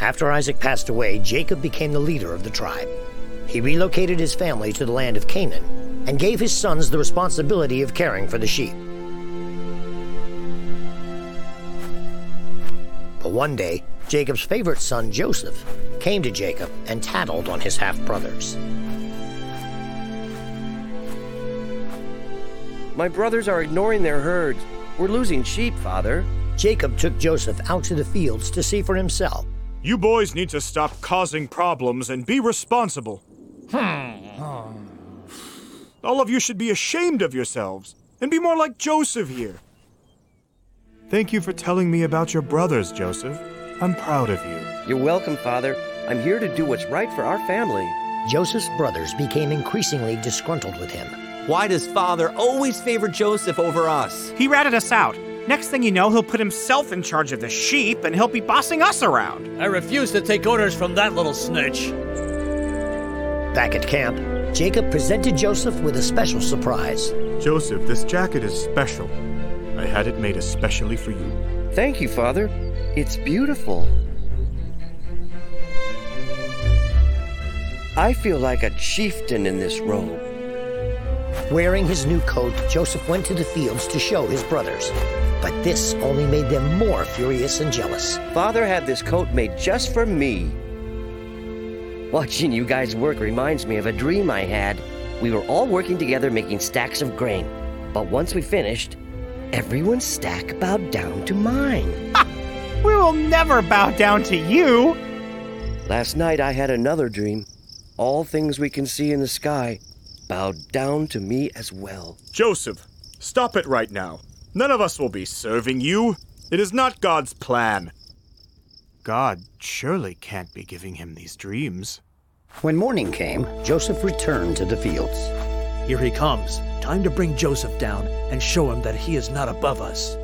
After Isaac passed away, Jacob became the leader of the tribe. He relocated his family to the land of Canaan and gave his sons the responsibility of caring for the sheep. But one day, Jacob's favorite son, Joseph, came to Jacob and tattled on his half brothers. My brothers are ignoring their herds. We're losing sheep, Father. Jacob took Joseph out to the fields to see for himself. You boys need to stop causing problems and be responsible. Hmm. All of you should be ashamed of yourselves and be more like Joseph here. Thank you for telling me about your brothers, Joseph. I'm proud of you. You're welcome, Father. I'm here to do what's right for our family. Joseph's brothers became increasingly disgruntled with him. Why does father always favor Joseph over us? He ratted us out. Next thing you know, he'll put himself in charge of the sheep and he'll be bossing us around. I refuse to take orders from that little snitch. Back at camp, Jacob presented Joseph with a special surprise. Joseph, this jacket is special. I had it made especially for you. Thank you, Father. It's beautiful. I feel like a chieftain in this robe. Wearing his new coat, Joseph went to the fields to show his brothers. But this only made them more furious and jealous. Father had this coat made just for me. Watching you guys work reminds me of a dream I had. We were all working together making stacks of grain. But once we finished, everyone's stack bowed down to mine. We will never bow down to you. Last night I had another dream. All things we can see in the sky bowed down to me as well. Joseph, stop it right now. None of us will be serving you. It is not God's plan. God surely can't be giving him these dreams. When morning came, Joseph returned to the fields. Here he comes. Time to bring Joseph down and show him that he is not above us.